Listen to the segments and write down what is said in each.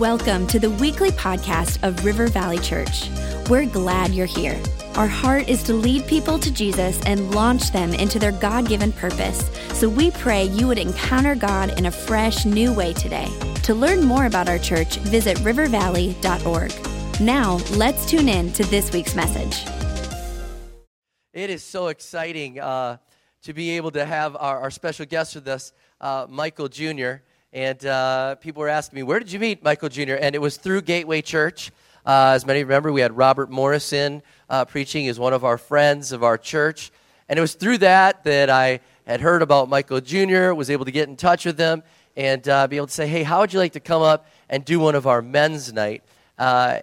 Welcome to the weekly podcast of River Valley Church. We're glad you're here. Our heart is to lead people to Jesus and launch them into their God given purpose. So we pray you would encounter God in a fresh, new way today. To learn more about our church, visit rivervalley.org. Now, let's tune in to this week's message. It is so exciting uh, to be able to have our, our special guest with us, uh, Michael Jr. And uh, people were asking me, where did you meet Michael Jr.? And it was through Gateway Church. Uh, as many remember, we had Robert Morris uh, preaching as one of our friends of our church. And it was through that that I had heard about Michael Jr., was able to get in touch with them and uh, be able to say, hey, how would you like to come up and do one of our men's night? Uh,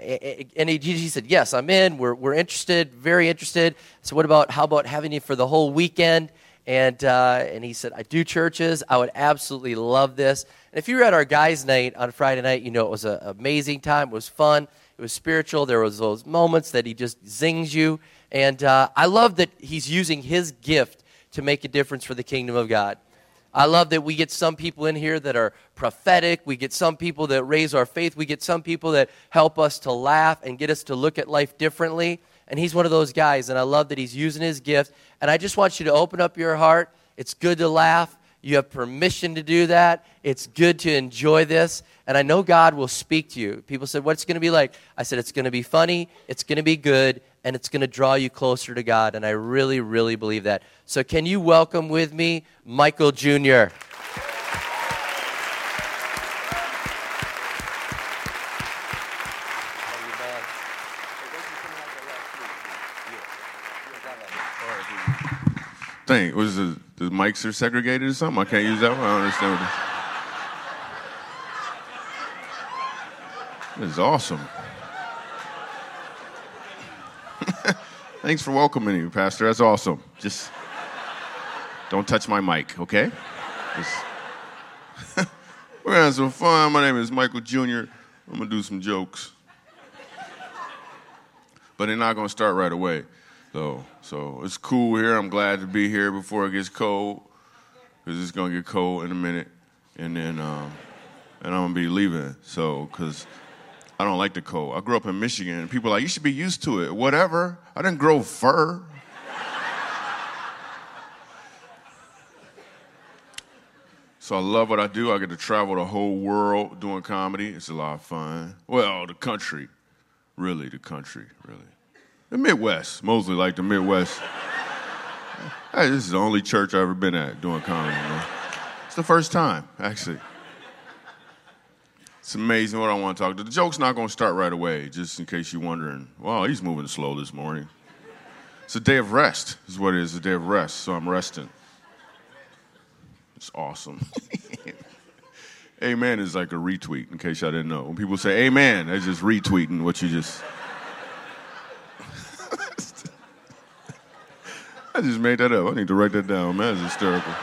and he, he, said, yes, I'm in. We're, we're interested, very interested. So what about, how about having you for the whole weekend? And, uh, and he said, I do churches. I would absolutely love this. And if you were at our guys' night on Friday night, you know it was an amazing time. It was fun. It was spiritual. There was those moments that he just zings you. And uh, I love that he's using his gift to make a difference for the kingdom of God. I love that we get some people in here that are prophetic. We get some people that raise our faith. We get some people that help us to laugh and get us to look at life differently. And he's one of those guys. And I love that he's using his gift. And I just want you to open up your heart. It's good to laugh. You have permission to do that. It's good to enjoy this. And I know God will speak to you. People said, What's going to be like? I said, It's going to be funny, it's going to be good, and it's going to draw you closer to God. And I really, really believe that. So, can you welcome with me Michael Jr.? Thing was the, the mics are segregated or something? I can't use that one. I don't understand. What this is awesome. Thanks for welcoming me, Pastor. That's awesome. Just don't touch my mic, okay? Just We're gonna have some fun. My name is Michael Jr. I'm gonna do some jokes. But they're not gonna start right away, though. So it's cool here. I'm glad to be here before it gets cold. Because it's gonna get cold in a minute. And then um, and I'm gonna be leaving. So, because I don't like the cold. I grew up in Michigan, and people are like, you should be used to it. Whatever. I didn't grow fur. so I love what I do. I get to travel the whole world doing comedy. It's a lot of fun. Well, the country. Really, the country, really. The Midwest, mostly like the Midwest. hey, this is the only church I've ever been at doing comedy. It's the first time, actually. It's amazing what I want to talk to. The joke's not going to start right away, just in case you're wondering. Well, he's moving slow this morning. It's a day of rest, is what it is, a day of rest. So I'm resting. It's awesome. amen is like a retweet, in case y'all didn't know. When people say amen, they're just retweeting what you just. I just made that up. I need to write that down, man. That's hysterical.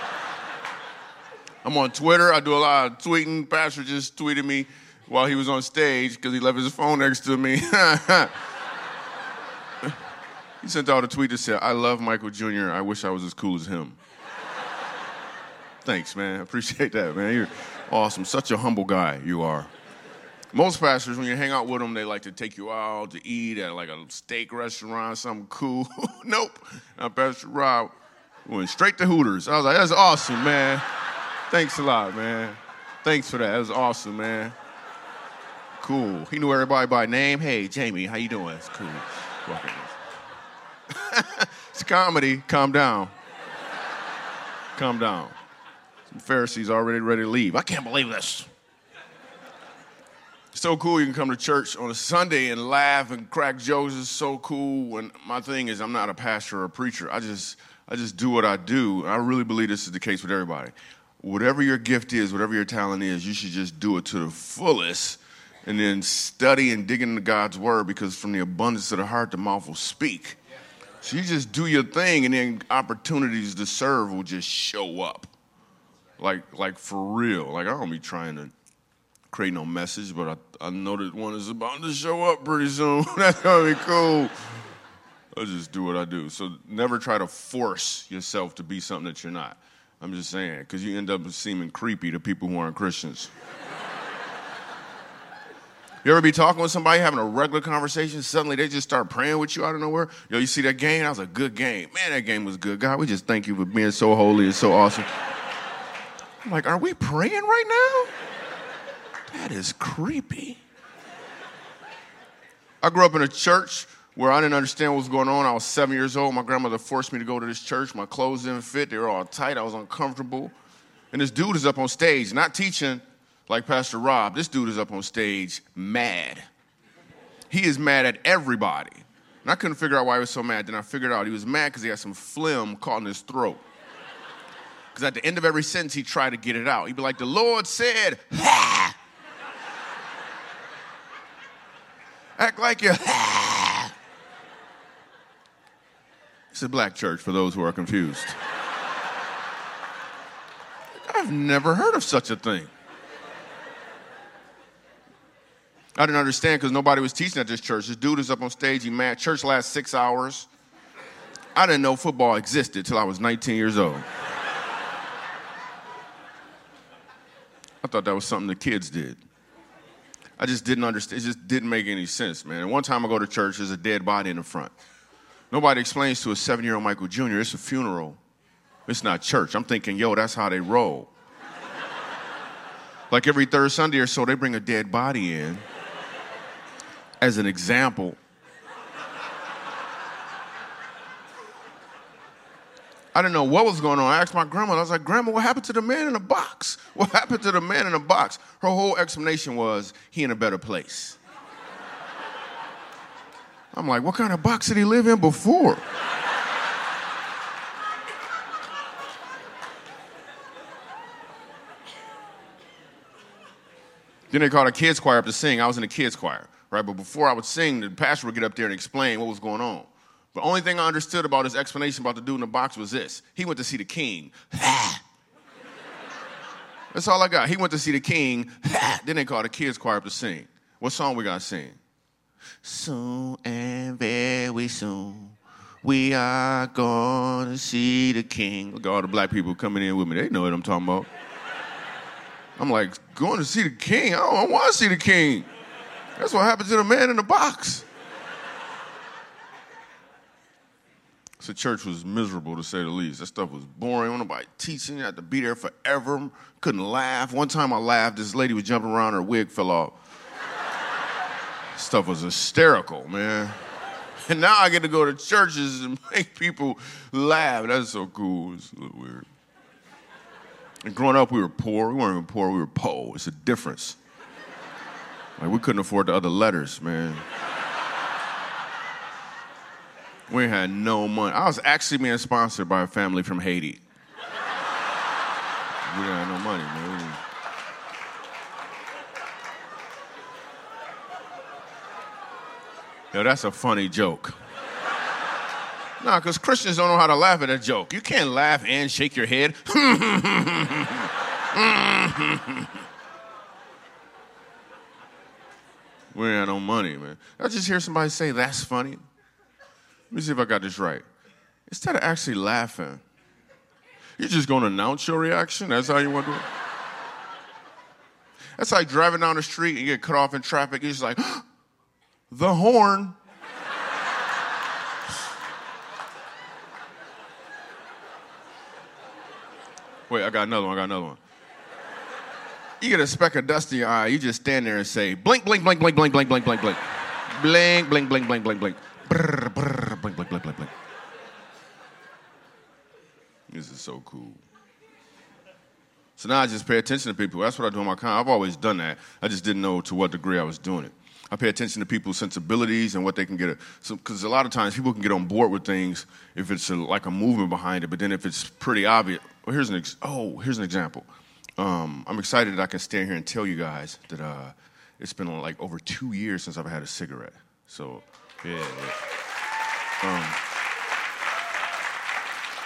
I'm on Twitter. I do a lot of tweeting. Pastor just tweeted me while he was on stage because he left his phone next to me. he sent out a tweet that said, I love Michael Jr. I wish I was as cool as him. Thanks, man. I appreciate that, man. You're awesome. Such a humble guy you are. Most pastors, when you hang out with them, they like to take you out to eat at like a steak restaurant, something cool. nope. Now, Pastor Rob went straight to Hooters. I was like, that's awesome, man. Thanks a lot, man. Thanks for that. That was awesome, man. Cool. He knew everybody by name. Hey, Jamie, how you doing? It's cool. it's comedy. Calm down. Calm down. Some Pharisees already ready to leave. I can't believe this. So cool you can come to church on a Sunday and laugh and crack jokes. It's so cool. And my thing is, I'm not a pastor or a preacher. I just, I just do what I do. I really believe this is the case with everybody whatever your gift is, whatever your talent is, you should just do it to the fullest and then study and dig into God's word because from the abundance of the heart, the mouth will speak. So you just do your thing and then opportunities to serve will just show up. Like, like for real. Like I don't be trying to create no message, but I, I know that one is about to show up pretty soon. That's gonna be cool. I'll just do what I do. So never try to force yourself to be something that you're not. I'm just saying, because you end up seeming creepy to people who aren't Christians. You ever be talking with somebody, having a regular conversation, suddenly they just start praying with you out of nowhere? Yo, you see that game? That was a good game. Man, that game was good. God, we just thank you for being so holy and so awesome. I'm like, are we praying right now? That is creepy. I grew up in a church where I didn't understand what was going on. I was seven years old. My grandmother forced me to go to this church. My clothes didn't fit, they were all tight. I was uncomfortable. And this dude is up on stage, not teaching like Pastor Rob. This dude is up on stage mad. He is mad at everybody. And I couldn't figure out why he was so mad. Then I figured out he was mad because he had some phlegm caught in his throat. Because at the end of every sentence, he tried to get it out. He'd be like, The Lord said, ha! Like you! It's a black church for those who are confused. I've never heard of such a thing. I didn't understand because nobody was teaching at this church. This dude is up on stage, he mad. Church lasts six hours. I didn't know football existed till I was 19 years old. I thought that was something the kids did. I just didn't understand. It just didn't make any sense, man. And one time I go to church, there's a dead body in the front. Nobody explains to a seven year old Michael Jr., it's a funeral. It's not church. I'm thinking, yo, that's how they roll. like every third Sunday or so, they bring a dead body in as an example. I didn't know what was going on. I asked my grandma, I was like, Grandma, what happened to the man in the box? What happened to the man in the box? Her whole explanation was, he in a better place. I'm like, what kind of box did he live in before? then they called a kids choir up to sing. I was in the kids choir, right? But before I would sing, the pastor would get up there and explain what was going on. The only thing I understood about his explanation about the dude in the box was this. He went to see the king. That's all I got. He went to see the king. then they called the kids choir up to sing. What song we got to sing? Soon and very soon, we are going to see the king. Look at all the black people coming in with me. They know what I'm talking about. I'm like, going to see the king? I don't want to see the king. That's what happened to the man in the box. So church was miserable to say the least. That stuff was boring. Nobody teaching. You had to be there forever. Couldn't laugh. One time I laughed. This lady was jumping around. Her wig fell off. stuff was hysterical, man. And now I get to go to churches and make people laugh. That's so cool. It's a little weird. And growing up, we were poor. We weren't even poor. We were po. It's a difference. Like we couldn't afford the other letters, man. We had no money. I was actually being sponsored by a family from Haiti. We have no money, man. Yo, that's a funny joke. Nah, because Christians don't know how to laugh at a joke. You can't laugh and shake your head. we ain't no money, man. I just hear somebody say, that's funny. Let me see if I got this right. Instead of actually laughing, you're just to announce your reaction? That's how you want to do it? That's like driving down the street and you get cut off in traffic. You're just like, the horn. Wait, I got another one. I got another one. You get a speck of dust in your eye, you just stand there and say, blink, blink, blink, blink, blink, blink, blink, blink, blink. Blink, blink, blink, blink, blink, blink, blink. This is so cool. So now I just pay attention to people. That's what I do in my con. I've always done that. I just didn't know to what degree I was doing it. I pay attention to people's sensibilities and what they can get. Because so, a lot of times people can get on board with things if it's a, like a movement behind it, but then if it's pretty obvious. Well, here's an ex- oh, here's an example. Um, I'm excited that I can stand here and tell you guys that uh, it's been like over two years since I've had a cigarette. So, yeah. yeah. Um,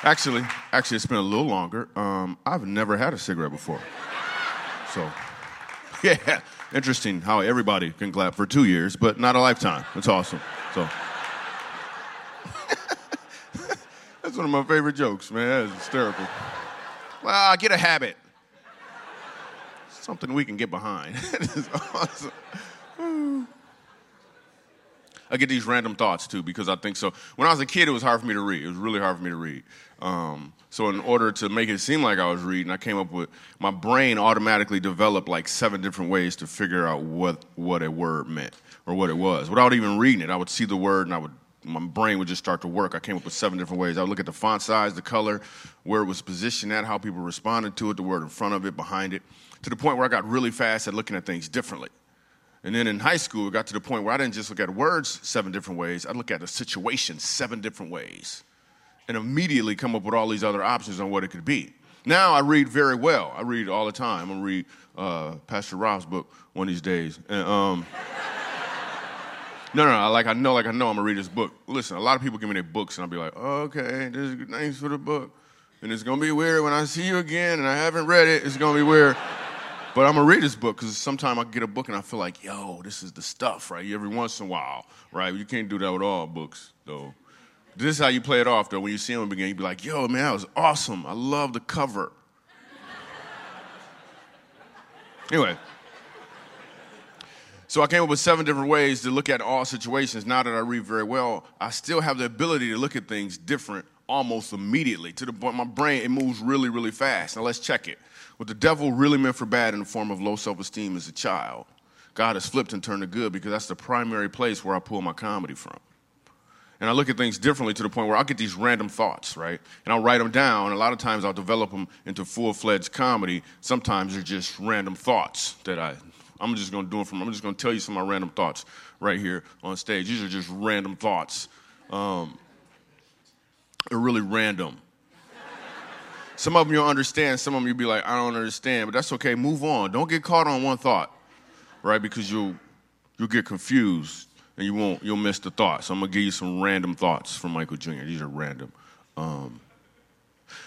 actually, actually, it's been a little longer. Um, I've never had a cigarette before. So, yeah, interesting how everybody can clap for two years, but not a lifetime. It's awesome. So. That's one of my favorite jokes, man. That's hysterical. Well, get a habit. Something we can get behind. awesome. I get these random thoughts too because I think so. When I was a kid, it was hard for me to read. It was really hard for me to read. Um, so in order to make it seem like I was reading, I came up with my brain automatically developed like seven different ways to figure out what what a word meant or what it was without even reading it. I would see the word and I would my brain would just start to work. I came up with seven different ways. I would look at the font size, the color, where it was positioned at, how people responded to it, the word in front of it, behind it, to the point where I got really fast at looking at things differently. And then in high school, it got to the point where I didn't just look at words seven different ways, I'd look at a situation seven different ways and immediately come up with all these other options on what it could be. Now I read very well. I read all the time. I'm gonna read uh, Pastor Rob's book one of these days. And, um, no, no, no, like I know, like I know, I'm gonna read this book. Listen, a lot of people give me their books, and I'll be like, okay, this is thanks for the book, and it's gonna be weird when I see you again, and I haven't read it. It's gonna be weird. But I'm gonna read this book because sometimes I get a book and I feel like, yo, this is the stuff, right? Every once in a while, right? You can't do that with all books, though. This is how you play it off, though. When you see them again, you be like, yo, man, that was awesome. I love the cover. anyway. So I came up with seven different ways to look at all situations. Now that I read very well, I still have the ability to look at things different almost immediately to the point my brain it moves really really fast. Now let's check it. What the devil really meant for bad in the form of low self-esteem as a child god has flipped and turned to good because that's the primary place where i pull my comedy from. And i look at things differently to the point where i'll get these random thoughts right? And i'll write them down. A lot of times i'll develop them into full-fledged comedy. Sometimes they're just random thoughts that i i'm just going to do them from i'm just going to tell you some of my random thoughts right here on stage. These are just random thoughts. Um, are really random. Some of them you'll understand, some of them you'll be like, I don't understand, but that's okay. Move on. Don't get caught on one thought, right? Because you'll you'll get confused and you won't you'll miss the thought. So I'm gonna give you some random thoughts from Michael Jr. These are random. Um,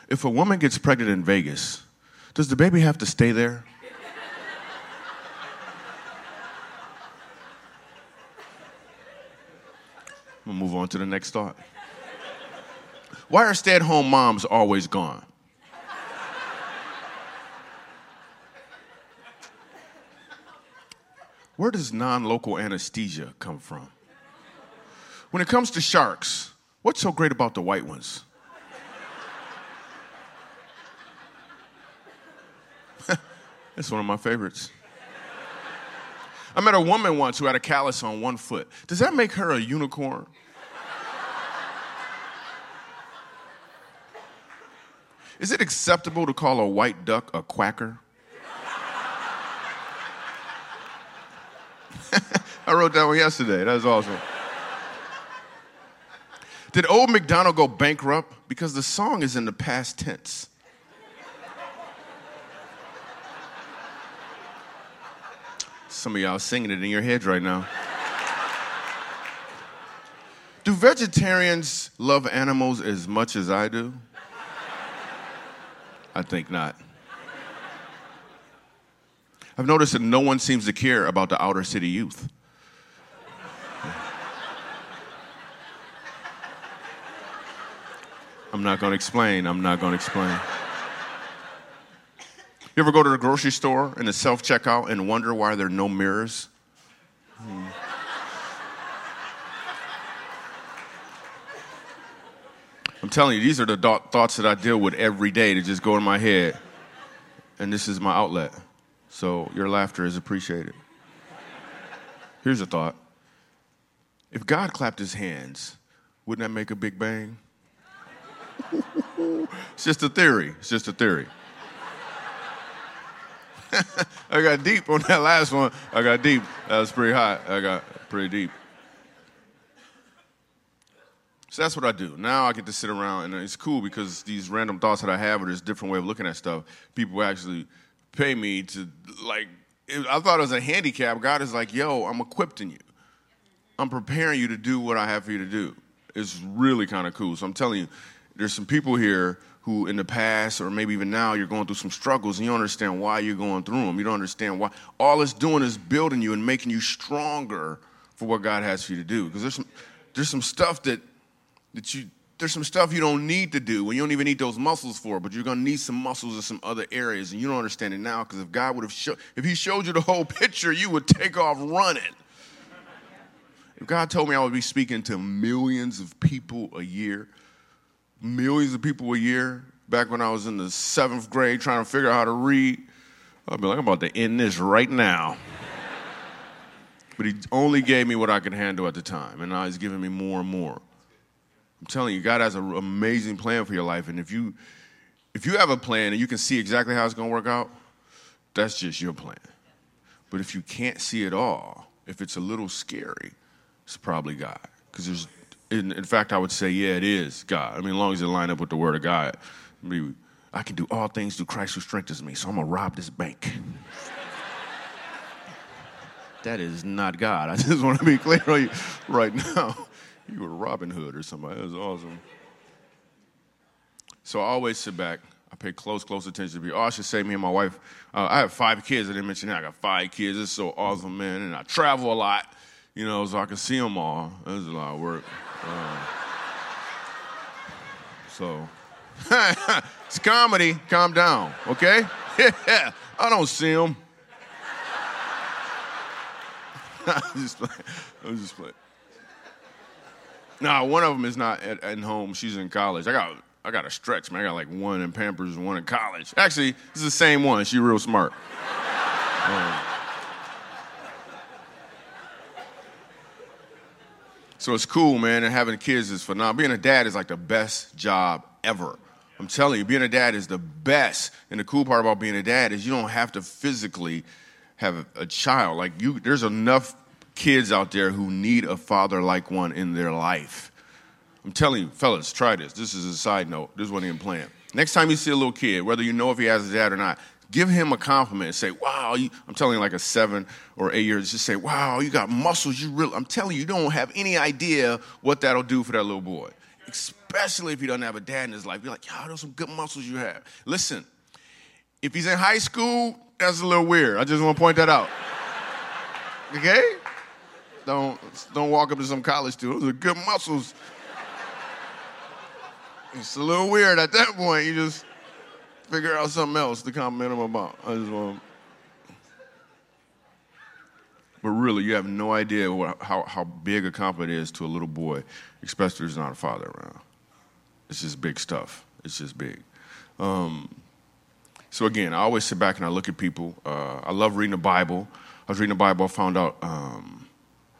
if a woman gets pregnant in Vegas, does the baby have to stay there? I'm gonna move on to the next thought. Why are stay at home moms always gone? Where does non local anesthesia come from? When it comes to sharks, what's so great about the white ones? That's one of my favorites. I met a woman once who had a callus on one foot. Does that make her a unicorn? Is it acceptable to call a white duck a quacker? I wrote that one yesterday. That was awesome. Did Old McDonald go bankrupt? Because the song is in the past tense. Some of y'all singing it in your heads right now. Do vegetarians love animals as much as I do? I think not. I've noticed that no one seems to care about the outer city youth. I'm not going to explain. I'm not going to explain. You ever go to the grocery store in the self checkout and wonder why there are no mirrors? Hmm. I'm telling you, these are the thoughts that I deal with every day that just go in my head. And this is my outlet. So your laughter is appreciated. Here's a thought if God clapped his hands, wouldn't that make a big bang? it's just a theory. It's just a theory. I got deep on that last one. I got deep. That was pretty hot. I got pretty deep. So that's what I do. Now I get to sit around, and it's cool because these random thoughts that I have, or this different way of looking at stuff, people actually pay me to like. I thought it was a handicap. God is like, "Yo, I'm equipping you. I'm preparing you to do what I have for you to do." It's really kind of cool. So I'm telling you, there's some people here who in the past or maybe even now you're going through some struggles and you don't understand why you're going through them. You don't understand why. All it's doing is building you and making you stronger for what God has for you to do. Because there's some, there's some stuff that that you there's some stuff you don't need to do and you don't even need those muscles for, but you're gonna need some muscles in some other areas, and you don't understand it now because if God would have showed, if He showed you the whole picture, you would take off running. If God told me I would be speaking to millions of people a year, millions of people a year, back when I was in the seventh grade trying to figure out how to read, I'd be like, I'm about to end this right now. but He only gave me what I could handle at the time, and now He's giving me more and more. I'm telling you, God has an amazing plan for your life, and if you if you have a plan and you can see exactly how it's going to work out, that's just your plan. But if you can't see it all, if it's a little scary, it's probably God. Because there's, in, in, fact, I would say, yeah, it is God. I mean, as long as it line up with the Word of God. I, I can do all things through Christ who strengthens me, so I'm gonna rob this bank. that is not God. I just want to be clear right now. You were Robin Hood or somebody. That was awesome. So I always sit back. I pay close, close attention to people. Oh, I should say, me and my wife, uh, I have five kids. I didn't mention that. I got five kids. It's so awesome, man. And I travel a lot, you know, so I can see them all. That's a lot of work. Uh, so, it's comedy. Calm down, okay? Yeah, I don't see them. I'm just playing. I'm just playing. No, one of them is not at, at home. She's in college. I got I got a stretch, man. I got like one in Pampers and one in college. Actually, is the same one. She's real smart. Um, so it's cool, man, and having kids is phenomenal. Being a dad is like the best job ever. I'm telling you, being a dad is the best. And the cool part about being a dad is you don't have to physically have a child. Like you, there's enough kids out there who need a father like one in their life. I'm telling you, fellas, try this. This is a side note. This wasn't even planned. Next time you see a little kid, whether you know if he has a dad or not, give him a compliment and say, "Wow!" I'm telling you, like a seven or eight years, just say, "Wow, you got muscles. You really." I'm telling you, you don't have any idea what that'll do for that little boy, especially if he doesn't have a dad in his life. You're like, "Yo, those some good muscles you have." Listen, if he's in high school, that's a little weird. I just want to point that out. Okay? Don't don't walk up to some college student. Those are good muscles. It's a little weird at that point. You just figure out something else to compliment them about. I just want. But really, you have no idea what, how, how big a compliment is to a little boy, especially if there's not a father around. It's just big stuff. It's just big. Um, so again, I always sit back and I look at people. Uh, I love reading the Bible. I was reading the Bible. I found out um,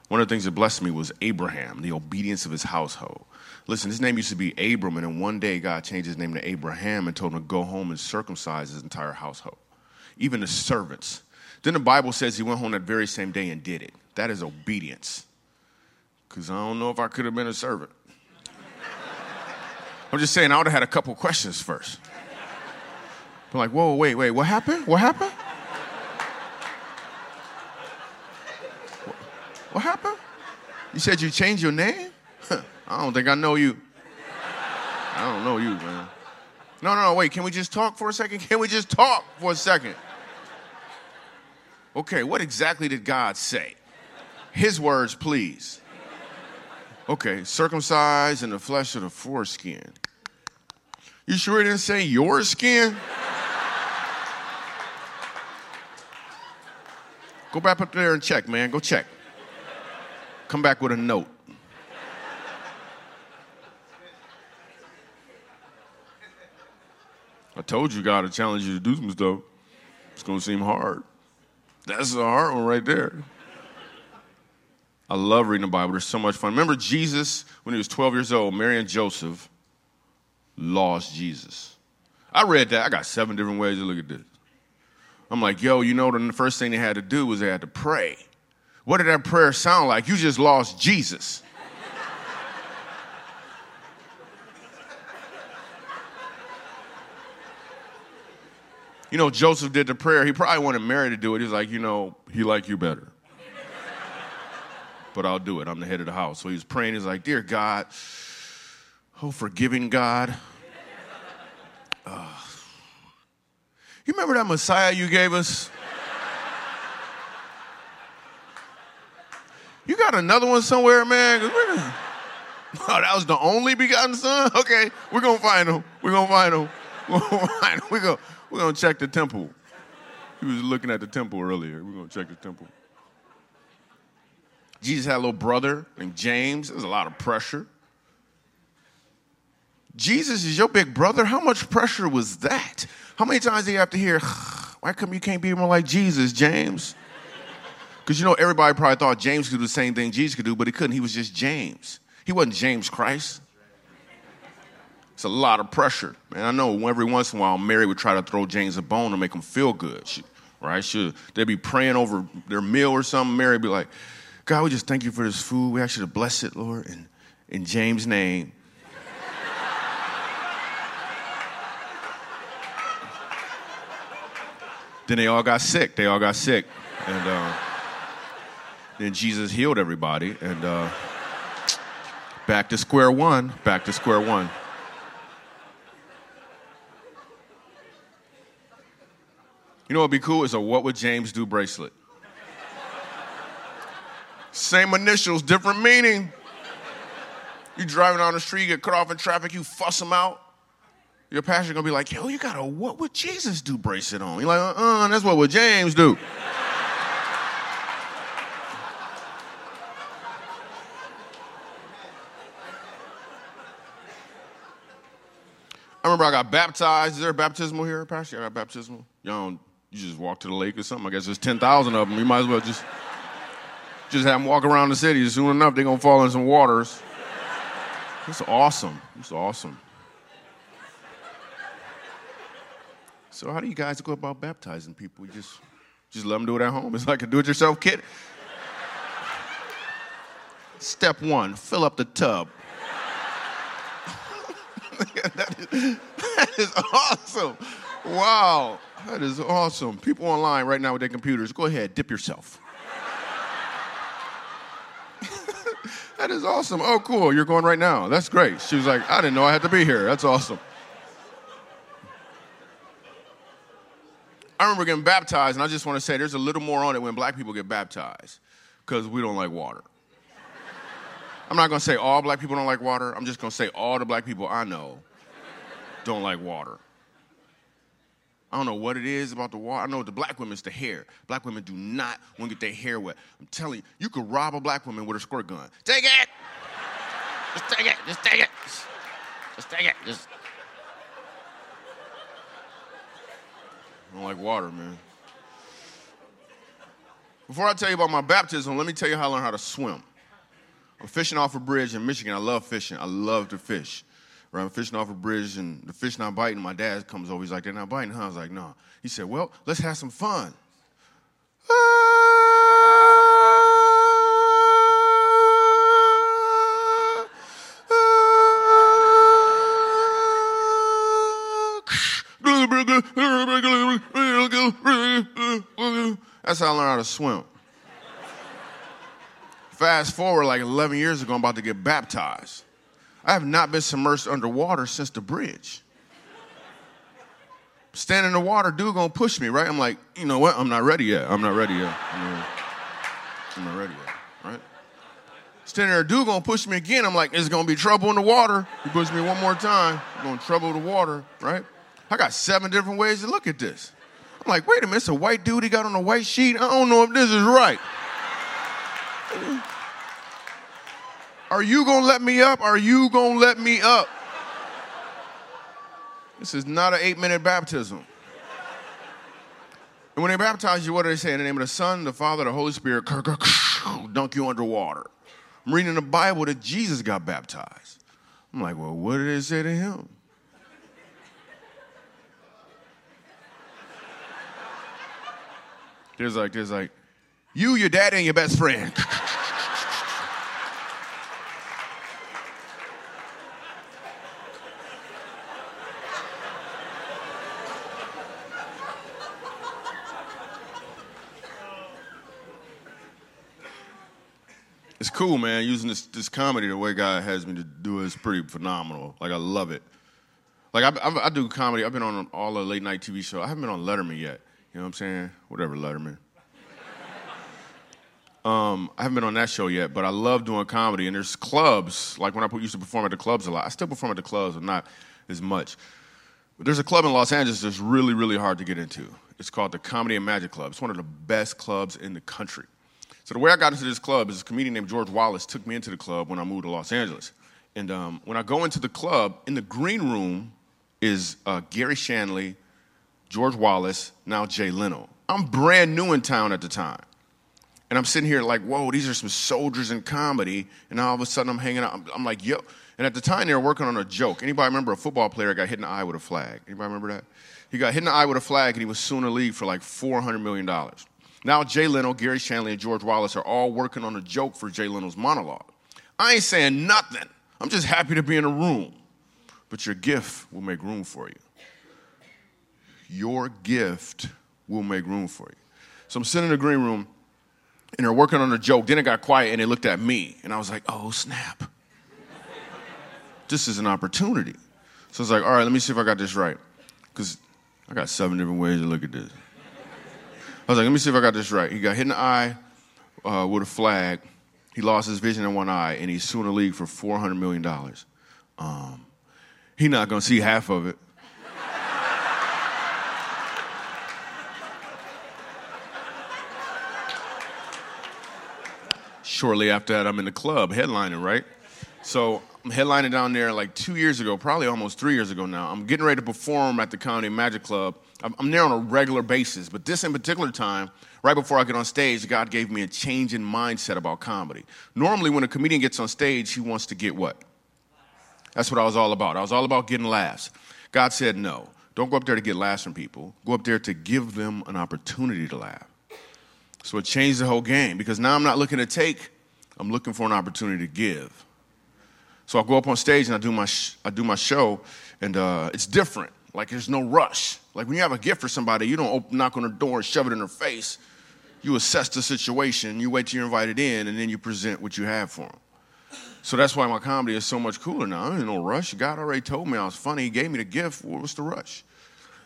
one of the things that blessed me was Abraham, the obedience of his household. Listen, his name used to be Abram, and then one day God changed his name to Abraham and told him to go home and circumcise his entire household, even the servants. Then the Bible says he went home that very same day and did it. That is obedience. Because I don't know if I could have been a servant. I'm just saying, I would have had a couple questions first. I'm like, whoa, wait, wait, what happened? What happened? What happened? You said you changed your name? I don't think I know you. I don't know you, man. No, no, no, wait. Can we just talk for a second? Can we just talk for a second? Okay, what exactly did God say? His words, please. Okay, circumcised in the flesh of the foreskin. You sure he didn't say your skin? Go back up there and check, man. Go check come back with a note. I told you God to challenge you to do some stuff. It's going to seem hard. That's a hard one right there. I love reading the Bible. There's so much fun. Remember Jesus, when he was 12 years old, Mary and Joseph lost Jesus. I read that. I got seven different ways to look at this. I'm like, yo, you know, the first thing they had to do was they had to pray. What did that prayer sound like? You just lost Jesus. you know, Joseph did the prayer. He probably wanted Mary to do it. He's like, you know, he like you better. but I'll do it. I'm the head of the house. So he's praying. He's like, dear God, oh, forgiving God. Uh, you remember that Messiah you gave us? You got another one somewhere, man? Oh, that was the only begotten son? Okay, we're gonna find him. We're gonna find him. We're gonna find him. We're gonna, we're gonna check the temple. He was looking at the temple earlier. We're gonna check the temple. Jesus had a little brother named James. There's a lot of pressure. Jesus is your big brother. How much pressure was that? How many times do you have to hear, why come you can't be more like Jesus, James? Because you know, everybody probably thought James could do the same thing Jesus could do, but he couldn't. He was just James. He wasn't James Christ. It's a lot of pressure. Man, I know every once in a while Mary would try to throw James a bone to make him feel good. She, right? She, they'd be praying over their meal or something. Mary would be like, God, we just thank you for this food. We ask you to bless it, Lord, in, in James' name. then they all got sick. They all got sick. And uh, then Jesus healed everybody. And uh, back to square one. Back to square one. You know what would be cool? Is a What Would James Do bracelet. Same initials, different meaning. You driving down the street, get cut off in traffic, you fuss them out. Your pastor gonna be like, yo, you got a what would Jesus do bracelet on? You're like, uh-uh, that's what would James do. I remember I got baptized. Is there a baptismal here, Pastor? You got baptismal? You don't, you just walk to the lake or something. I guess there's 10,000 of them. You might as well just, just have them walk around the city. Soon enough, they're going to fall in some waters. It's awesome. It's awesome. So how do you guys go about baptizing people? You just just let them do it at home. It's like a do-it-yourself kit. Step one: fill up the tub. that, is, that is awesome. Wow, that is awesome. People online right now with their computers, go ahead, dip yourself. that is awesome. Oh, cool. You're going right now. That's great. She was like, I didn't know I had to be here. That's awesome. I remember getting baptized, and I just want to say there's a little more on it when black people get baptized because we don't like water. I'm not going to say all black people don't like water. I'm just going to say all the black people I know don't like water. I don't know what it is about the water. I know the black women's the hair. Black women do not want to get their hair wet. I'm telling you, you could rob a black woman with a squirt gun. Take it! Just take it! Just take it! Just take it! Just I don't like water, man. Before I tell you about my baptism, let me tell you how I learned how to swim. I'm fishing off a bridge in Michigan. I love fishing. I love to fish. Right? I'm fishing off a bridge and the fish not biting. My dad comes over. He's like, they're not biting, huh? I was like, no. He said, well, let's have some fun. That's how I learned how to swim. Fast forward like 11 years ago, I'm about to get baptized. I have not been submerged underwater since the bridge. Standing in the water, dude gonna push me, right? I'm like, you know what? I'm not ready yet. I'm not ready yet. I'm not, I'm not ready yet, right? Standing there, dude gonna push me again. I'm like, it's gonna be trouble in the water. He pushes me one more time. I'm gonna trouble the water, right? I got seven different ways to look at this. I'm like, wait a minute, it's a white dude he got on a white sheet. I don't know if this is right. Are you gonna let me up? Are you gonna let me up? This is not an eight minute baptism. And when they baptize you, what do they say? In the name of the Son, the Father, the Holy Spirit, dunk you underwater. I'm reading the Bible that Jesus got baptized. I'm like, well, what did it say to him? There's like, there's like, you, your dad, and your best friend. it's cool, man. Using this, this comedy the way God has me to do it is pretty phenomenal. Like, I love it. Like, I, I, I do comedy. I've been on all the late night TV shows. I haven't been on Letterman yet. You know what I'm saying? Whatever, Letterman. Um, I haven't been on that show yet, but I love doing comedy. And there's clubs, like when I used to perform at the clubs a lot. I still perform at the clubs, but not as much. But there's a club in Los Angeles that's really, really hard to get into. It's called the Comedy and Magic Club. It's one of the best clubs in the country. So the way I got into this club is a comedian named George Wallace took me into the club when I moved to Los Angeles. And um, when I go into the club, in the green room is uh, Garry Shandling, George Wallace, now Jay Leno. I'm brand new in town at the time. And I'm sitting here like, whoa, these are some soldiers in comedy. And all of a sudden I'm hanging out. I'm, I'm like, yo. And at the time they were working on a joke. Anybody remember a football player got hit in the eye with a flag? Anybody remember that? He got hit in the eye with a flag and he was suing the league for like $400 million. Now Jay Leno, Garry Shandling, and George Wallace are all working on a joke for Jay Leno's monologue. I ain't saying nothing. I'm just happy to be in a room. But your gift will make room for you. Your gift will make room for you. So I'm sitting in the green room and they're working on a joke. Then it got quiet and they looked at me and I was like, oh, snap. this is an opportunity. So I was like, all right, let me see if I got this right. Because I got seven different ways to look at this. I was like, let me see if I got this right. He got hit in the eye uh, with a flag. He lost his vision in one eye, and he's suing the league for $400 million. Um, he's not to see half of it. Shortly after that, I'm in the club headlining, right? So I'm headlining down there like two years ago, probably almost three years ago now. I'm getting ready to perform at the Comedy Magic Club. I'm, I'm there on a regular basis, but this in particular time, right before I get on stage, God gave me a change in mindset about comedy. Normally, when a comedian gets on stage, he wants to get what? That's what I was all about. I was all about getting laughs. God said, no, don't go up there to get laughs from people. Go up there to give them an opportunity to laugh. So it changed the whole game because now I'm not looking to take, I'm looking for an opportunity to give. So I go up on stage and I do my, sh- I do my show, and uh, it's different. Like there's no rush. Like when you have a gift for somebody, you don't open, knock on the door and shove it in their face. You assess the situation, you wait till you're invited in, and then you present what you have for them. So that's why my comedy is so much cooler now. There's no rush. God already told me I was funny. He gave me the gift. What's the rush?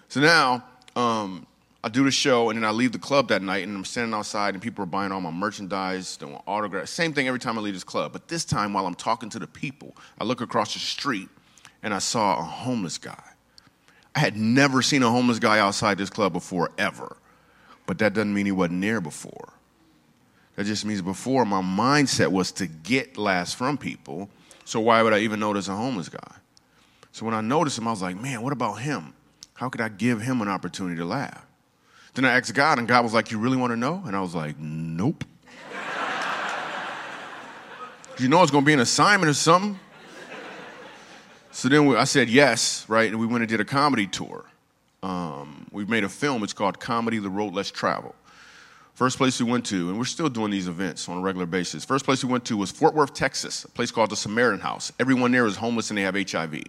So now um, I do the show, and then I leave the club that night, and I'm standing outside, and people are buying all my merchandise, they want autographs. Same thing every time I leave this club. But this time, while I'm talking to the people, I look across the street, and I saw a homeless guy. I had never seen a homeless guy outside this club before, ever. But that doesn't mean he wasn't there before. That just means before my mindset was to get laughs from people. So why would I even notice a homeless guy? So when I noticed him, I was like, man, what about him? How could I give him an opportunity to laugh? Then I asked God, and God was like, You really want to know? And I was like, Nope. you know it's going to be an assignment or something. So then we, I said yes, right? And we went and did a comedy tour. Um, we made a film. It's called Comedy The Road Less Travel. First place we went to, and we're still doing these events on a regular basis. First place we went to was Fort Worth, Texas, a place called the Samaritan House. Everyone there is homeless and they have HIV.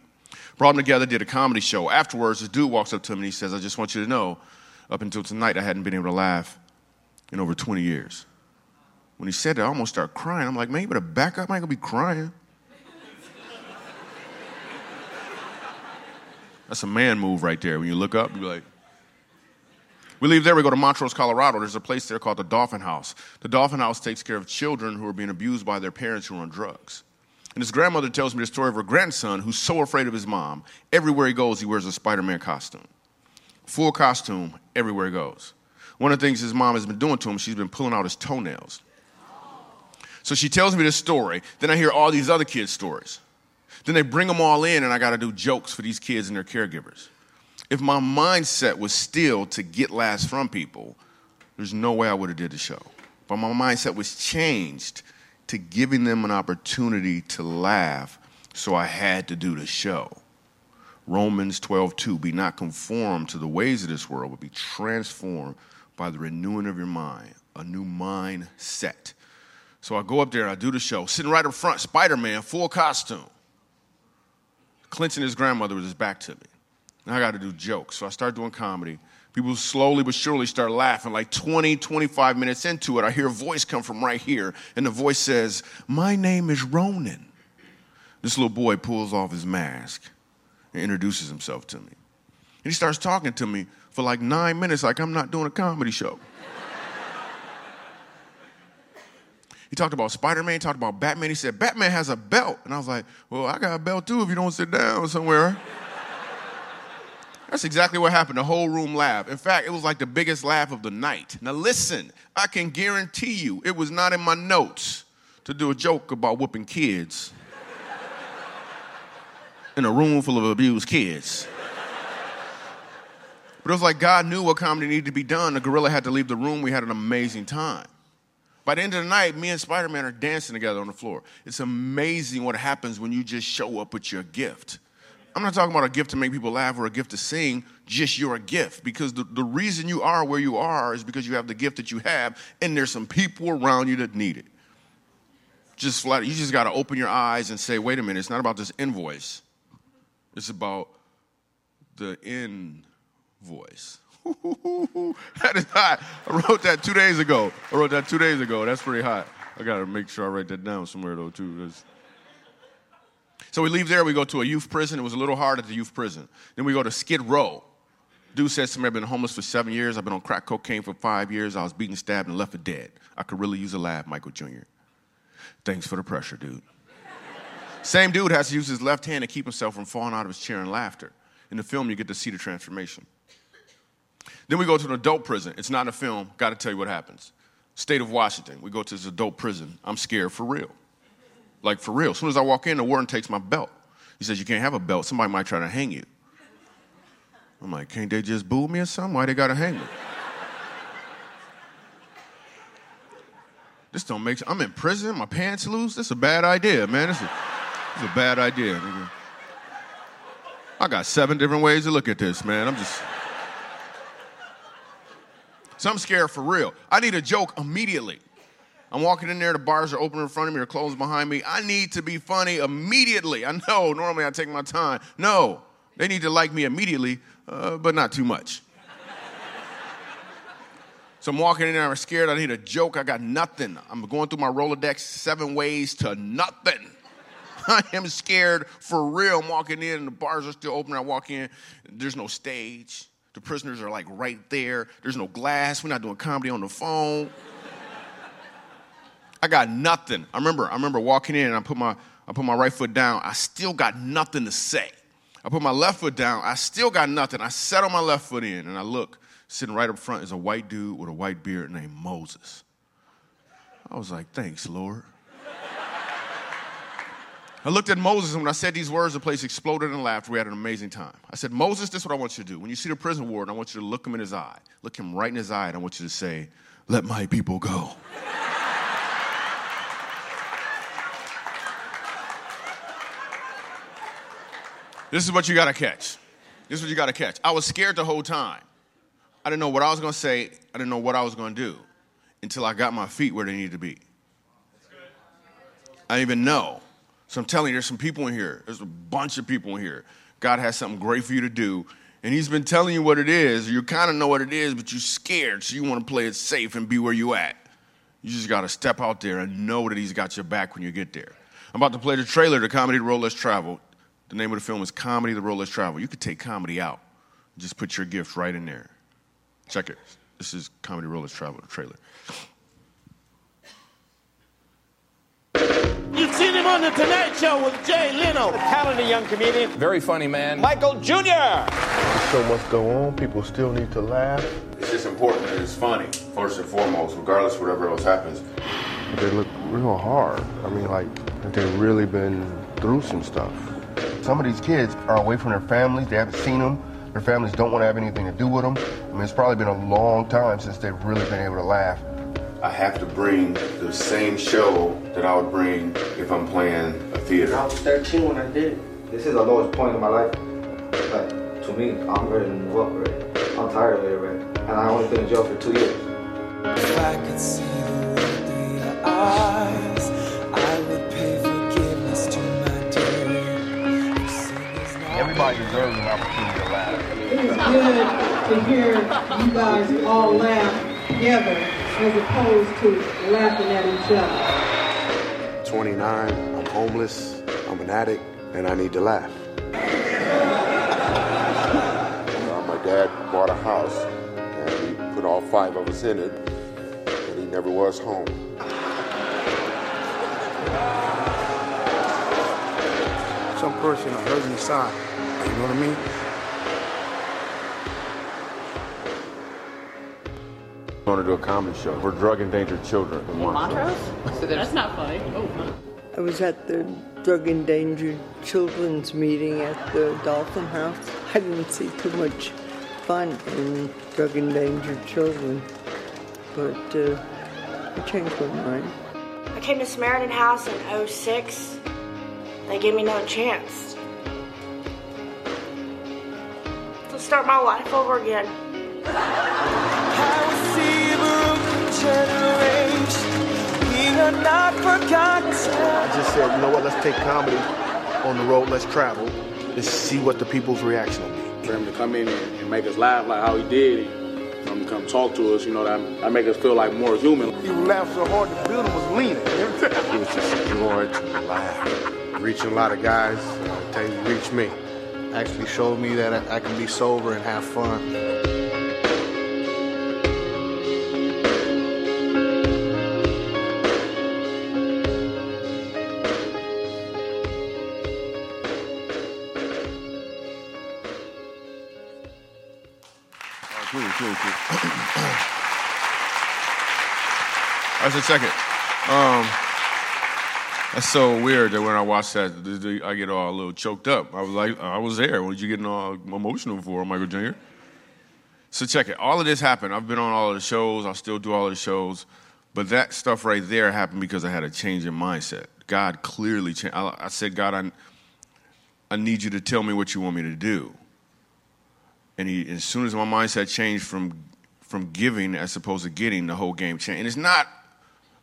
Brought them together, did a comedy show. Afterwards, this dude walks up to me and he says, I just want you to know up until tonight, I hadn't been able to laugh in over 20 years. When he said that, I almost started crying. I'm like, man, you better back up. I ain't gonna be crying. That's a man move right there. When you look up, you're like, we leave there, we go to Montrose, Colorado. There's a place there called the Dolphin House. The Dolphin House takes care of children who are being abused by their parents who are on drugs. And his grandmother tells me the story of her grandson who's so afraid of his mom. Everywhere he goes, he wears a Spider Man costume full costume everywhere he goes. One of the things his mom has been doing to him, she's been pulling out his toenails. So she tells me this story. Then I hear all these other kids' stories. Then they bring them all in, and I got to do jokes for these kids and their caregivers. If my mindset was still to get laughs from people, there's no way I would have did the show. But my mindset was changed to giving them an opportunity to laugh, so I had to do the show. Romans 12, 2. Be not conformed to the ways of this world, but be transformed by the renewing of your mind, a new mindset. So I go up there and I do the show, sitting right up front, Spider Man, full costume, clenching his grandmother with his back to me. Now I got to do jokes. So I start doing comedy. People slowly but surely start laughing. Like 20, 25 minutes into it, I hear a voice come from right here, and the voice says, My name is Ronan. This little boy pulls off his mask and introduces himself to me. And he starts talking to me for like nine minutes, like I'm not doing a comedy show. He talked about Spider Man, talked about Batman. He said, Batman has a belt. And I was like, well, I got a belt too if you don't sit down somewhere. That's exactly what happened. The whole room laughed. In fact, it was like the biggest laugh of the night. Now, listen, I can guarantee you it was not in my notes to do a joke about whooping kids in a room full of abused kids. But it was like God knew what comedy needed to be done. The gorilla had to leave the room. We had an amazing time. By the end of the night, me and Spider Man are dancing together on the floor. It's amazing what happens when you just show up with your gift. I'm not talking about a gift to make people laugh or a gift to sing, just you're a gift. Because the, the reason you are where you are is because you have the gift that you have, and there's some people around you that need it. Just flat, you just got to open your eyes and say, wait a minute, it's not about this invoice, it's about the invoice. that is hot. I wrote that two days ago. I wrote that two days ago. That's pretty hot. I got to make sure I write that down somewhere, though, too. That's, so we leave there, we go to a youth prison. It was a little hard at the youth prison. Then we go to Skid Row. Dude says to me, I've been homeless for seven years. I've been on crack cocaine for five years. I was beaten, stabbed, and left for dead. I could really use a laugh, Michael Jr. Thanks for the pressure, dude. Same dude has to use his left hand to keep himself from falling out of his chair in laughter. In the film, you get to see the transformation. Then we go to an adult prison. It's not a film. Got to tell you what happens. State of Washington. We go to this adult prison. I'm scared for real. Like for real. As soon as I walk in, the warden takes my belt. He says, You can't have a belt. Somebody might try to hang you. I'm like, Can't they just boo me or something? Why they gotta hang me? this don't make sense. I'm in prison, my pants loose. This is a bad idea, man. This is, is a bad idea. Nigga. I got seven different ways to look at this, man. I'm just. So I'm scared for real. I need a joke immediately. I'm walking in there, the bars are open in front of me, they're closed behind me. I need to be funny immediately. I know normally I take my time. No, they need to like me immediately, uh, but not too much. so I'm walking in there, I'm scared, I need a joke, I got nothing. I'm going through my Rolodex, seven ways to nothing. I am scared for real. I'm walking in, and the bars are still open. I walk in, there's no stage. The prisoners are like right there. There's no glass. We're not doing comedy on the phone. I got nothing. I remember, I remember walking in and I put my I put my right foot down. I still got nothing to say. I put my left foot down. I still got nothing. I set on my left foot in and I look. Sitting right up front is a white dude with a white beard named Moses. I was like, thanks, Lord. I looked at Moses, and when I said these words, the place exploded and laughed. We had an amazing time. I said, Moses, this is what I want you to do. When you see the prison warden, I want you to look him in his eye. Look him right in his eye, and I want you to say, Let my people go. This is what you got to catch. This is what you got to catch. I was scared the whole time. I didn't know what I was going to say. I didn't know what I was going to do until I got my feet where they needed to be. I didn't even know. So I'm telling you, there's some people in here. There's a bunch of people in here. God has something great for you to do. And He's been telling you what it is. You kind of know what it is, but you're scared. So you want to play it safe and be where you at. You just got to step out there and know that He's got your back when you get there. I'm about to play the trailer to Comedy The Road Less Travel. The name of the film is Comedy The Road Less Travel. You could take comedy out. Just put your gift right in there. Check it. This is Comedy Road Less Travel, the trailer. You've seen him on The Tonight Show with Jay Leno. A talented young comedian. Very funny man. Michael Jr. So much go on, people still need to laugh. It's just important that it's funny, first and foremost, regardless of whatever else happens. They look real hard. I mean, like, they've really been through some stuff. Some of these kids are away from their families. They haven't seen them. Their families don't want to have anything to do with them. I mean, it's probably been a long time since they've really been able to laugh. I have to bring the same show that I would bring if I'm playing a theater. I was 13 when I did it. This is the lowest point in my life. Like, to me, I'm ready to move up already. I'm tired of it already. And I only been in jail for two years. If I could see the world through your eyes, I would pay forgiveness to my dear. You see, there's no Everybody deserves an opportunity to laugh. It is good to hear you guys all laugh together as opposed to laughing at each other. 29, I'm homeless, I'm an addict, and I need to laugh. Uh, my dad bought a house and he put all five of us in it, and he never was home. Some person are me inside. You know what I mean? I want to do a comedy show for drug endangered children in Montrose. That's not funny. Oh, I was at the drug endangered children's meeting at the Dolphin House. I didn't see too much fun in drug endangered children, but uh, I changed my mind. I came to Samaritan House in 06. They gave me no chance to start my life over again. I just said, you know what, let's take comedy on the road, let's travel, let's see what the people's reaction will be. For him to come in and, and make us laugh like how he did, and for him to come talk to us, you know, that, that make us feel like more human. He laughed so hard the building was leaning. It was just a joy to laugh. Reaching a lot of guys, I tell you, reach me. Actually showed me that I, I can be sober and have fun. Cool, cool, cool. That's a second. Um, that's so weird that when I watch that, th- th- I get all a little choked up. I was like, I was there. What you getting all emotional for, Michael Jr.? So check it. All of this happened. I've been on all of the shows. I still do all of the shows. But that stuff right there happened because I had a change in mindset. God clearly changed. I, I said, God, I, I need you to tell me what you want me to do. And he, as soon as my mindset changed from from giving as opposed to getting, the whole game changed. And it's not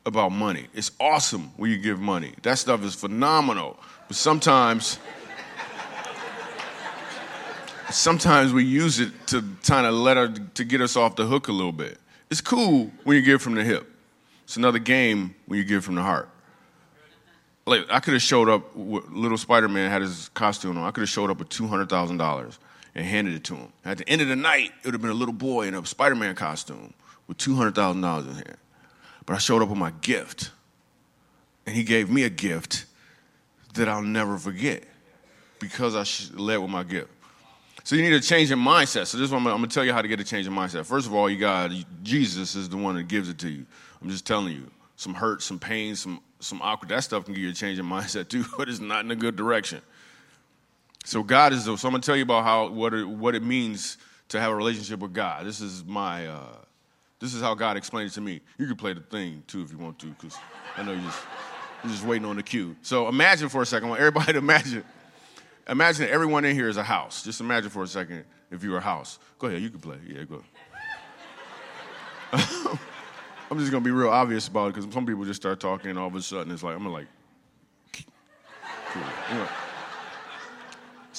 about money. It's awesome when you give money. That stuff is phenomenal. But sometimes, sometimes we use it to kind of let her to get us off the hook a little bit. It's cool when you give from the hip. It's another game when you give from the heart. Like I could have showed up. Little Spider-Man had his costume on. I could have showed up with two hundred thousand dollars and handed it to him. At the end of the night, it would have been a little boy in a Spider-Man costume with two hundred thousand dollars in hand. But I showed up with my gift, and he gave me a gift that I'll never forget because I led with my gift. So you need a change in mindset. So this is what I'm, I'm going to tell you how to get a change in mindset. First of all, you got Jesus is the one that gives it to you. I'm just telling you, some hurt, some pain, some some awkward. That stuff can give you a change in mindset too, but it's not in a good direction. So God is. So I'm to tell you about how what it, what it means to have a relationship with God. This is my. Uh, this is how God explained it to me. You can play the thing too if you want to, because I know you just you're just waiting on the cue. So imagine for a second. I want everybody to imagine. Imagine that everyone in here is a house. Just imagine for a second if you were a house. Go ahead, you can play. Yeah, go. I'm just gonna be real obvious about it because some people just start talking and all of a sudden it's like I'm like. cool.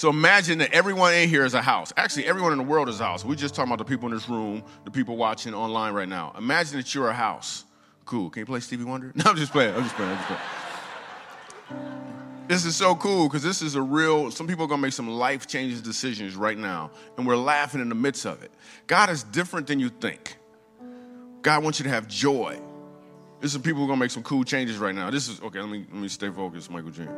So imagine that everyone in here is a house. Actually, everyone in the world is a house. We're just talking about the people in this room, the people watching online right now. Imagine that you're a house. Cool. Can you play Stevie Wonder? No, I'm just playing. I'm just playing. I'm just playing. This is so cool because this is a real, some people are going to make some life changing decisions right now, and we're laughing in the midst of it. God is different than you think. God wants you to have joy. This is people who are going to make some cool changes right now. This is, okay, let me, let me stay focused, Michael Jr.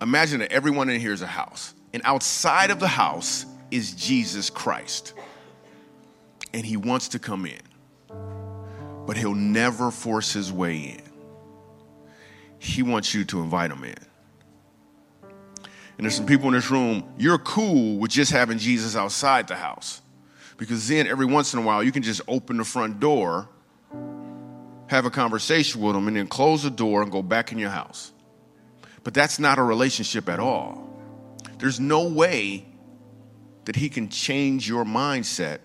Imagine that everyone in here is a house, and outside of the house is Jesus Christ. And he wants to come in, but he'll never force his way in. He wants you to invite him in. And there's some people in this room, you're cool with just having Jesus outside the house. Because then every once in a while, you can just open the front door, have a conversation with him, and then close the door and go back in your house. But that's not a relationship at all. There's no way that he can change your mindset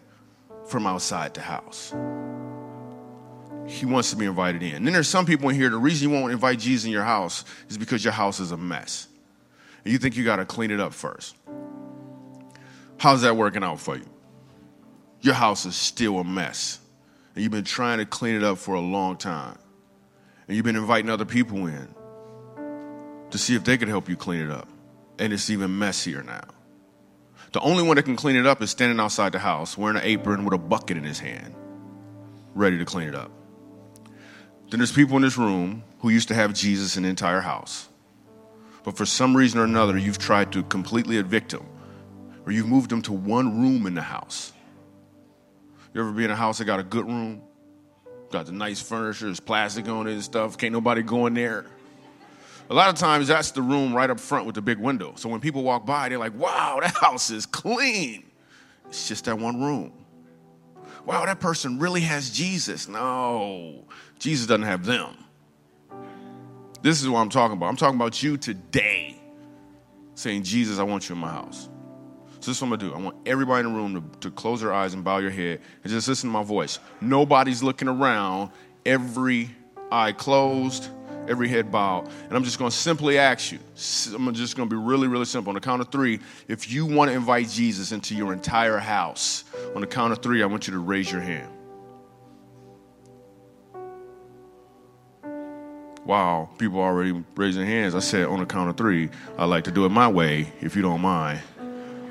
from outside the house. He wants to be invited in. And then there's some people in here, the reason you won't invite Jesus in your house is because your house is a mess. And you think you got to clean it up first. How's that working out for you? Your house is still a mess. And you've been trying to clean it up for a long time. And you've been inviting other people in to see if they could help you clean it up. And it's even messier now. The only one that can clean it up is standing outside the house wearing an apron with a bucket in his hand, ready to clean it up. then there's people in this room who used to have Jesus in the entire house. But for some reason or another, you've tried to completely evict them, or you've moved them to one room in the house. You ever be in a house that got a good room? Got the nice furniture, there's plastic on it and stuff. Can't nobody go in there. A lot of times, that's the room right up front with the big window. So when people walk by, they're like, wow, that house is clean. It's just that one room. Wow, that person really has Jesus. No, Jesus doesn't have them. This is what I'm talking about. I'm talking about you today saying, Jesus, I want you in my house. So this is what I'm gonna do. I want everybody in the room to, to close their eyes and bow your head and just listen to my voice. Nobody's looking around, every eye closed, every head bowed. And I'm just gonna simply ask you, I'm just gonna be really, really simple. On the count of three, if you wanna invite Jesus into your entire house, on the count of three, I want you to raise your hand. Wow, people are already raising hands. I said on the count of three, I like to do it my way, if you don't mind.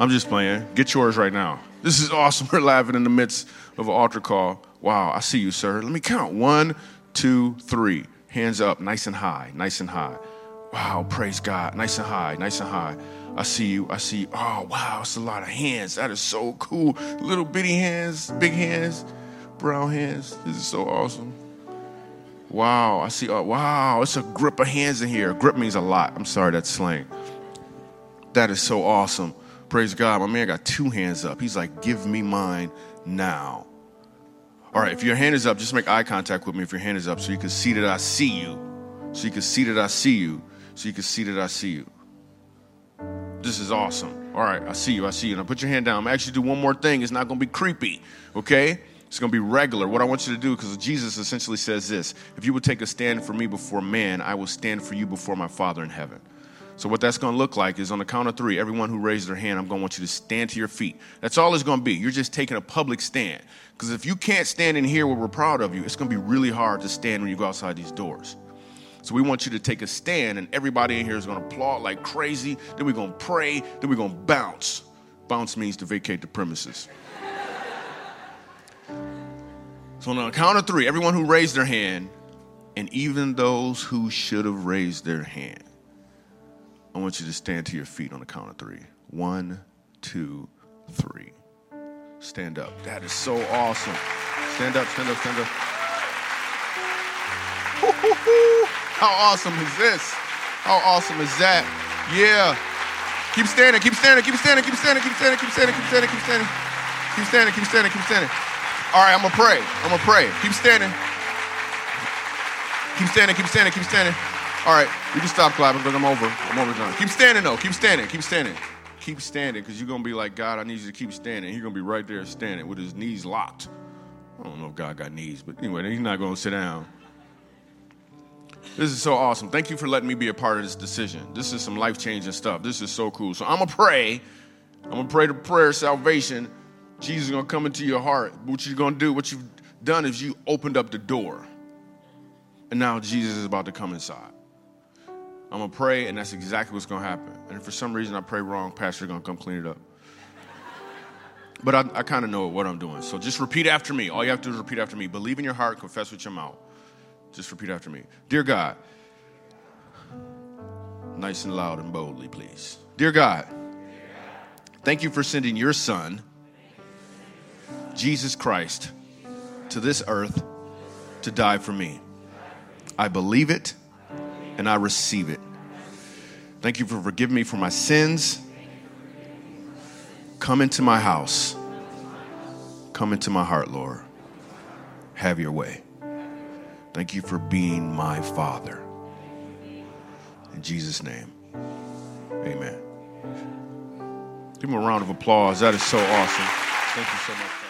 I'm just playing. Get yours right now. This is awesome. We're laughing in the midst of an altar call. Wow, I see you, sir. Let me count. One, two, three. Hands up, nice and high, nice and high. Wow, praise God. Nice and high, nice and high. I see you. I see. Oh, wow, it's a lot of hands. That is so cool. Little bitty hands, big hands, brown hands. This is so awesome. Wow, I see. Oh, wow, it's a grip of hands in here. Grip means a lot. I'm sorry, that's slang. That is so awesome. Praise God. My man got two hands up. He's like, give me mine now. All right, if your hand is up, just make eye contact with me if your hand is up so you can see that I see you. So you can see that I see you. So you can see that I see you. This is awesome. All right, I see you. I see you. Now put your hand down. I'm actually do one more thing. It's not going to be creepy, okay? It's going to be regular. What I want you to do, because Jesus essentially says this if you would take a stand for me before man, I will stand for you before my Father in heaven. So, what that's going to look like is on the count of three, everyone who raised their hand, I'm going to want you to stand to your feet. That's all it's going to be. You're just taking a public stand. Because if you can't stand in here where we're proud of you, it's going to be really hard to stand when you go outside these doors. So we want you to take a stand, and everybody in here is going to applaud like crazy. Then we're going to pray. Then we're going to bounce. Bounce means to vacate the premises. So on the count of three, everyone who raised their hand, and even those who should have raised their hand, I want you to stand to your feet on the count of three. One, two, three. Stand up. That is so awesome. Stand up, stand up, stand up. How awesome is this? How awesome is that? Yeah. Keep standing, keep standing, keep standing, keep standing, keep standing, keep standing, keep standing, keep standing. Keep standing, keep standing, keep standing. All right, I'm gonna pray. I'm gonna pray. Keep standing. Keep standing, keep standing, keep standing. All right, you can stop clapping because I'm over. I'm over done. Keep standing though. Keep standing. Keep standing. Keep standing because you're gonna be like God. I need you to keep standing. He's gonna be right there standing with his knees locked. I don't know if God got knees, but anyway, he's not gonna sit down. This is so awesome. Thank you for letting me be a part of this decision. This is some life changing stuff. This is so cool. So I'm gonna pray. I'm gonna pray the prayer of salvation. Jesus is gonna come into your heart. What you're gonna do, what you've done is you opened up the door. And now Jesus is about to come inside. I'm gonna pray, and that's exactly what's gonna happen. And if for some reason I pray wrong, Pastor's gonna come clean it up. But I, I kind of know what I'm doing. So just repeat after me. All you have to do is repeat after me. Believe in your heart, confess with your mouth. Just repeat after me. Dear God, nice and loud and boldly, please. Dear God, thank you for sending your son, Jesus Christ, to this earth to die for me. I believe it and I receive it. Thank you for forgiving me for my sins. Come into my house. Come into my heart, Lord. Have your way. Thank you for being my Father. In Jesus' name, amen. Give him a round of applause. That is so awesome. Thank you so much.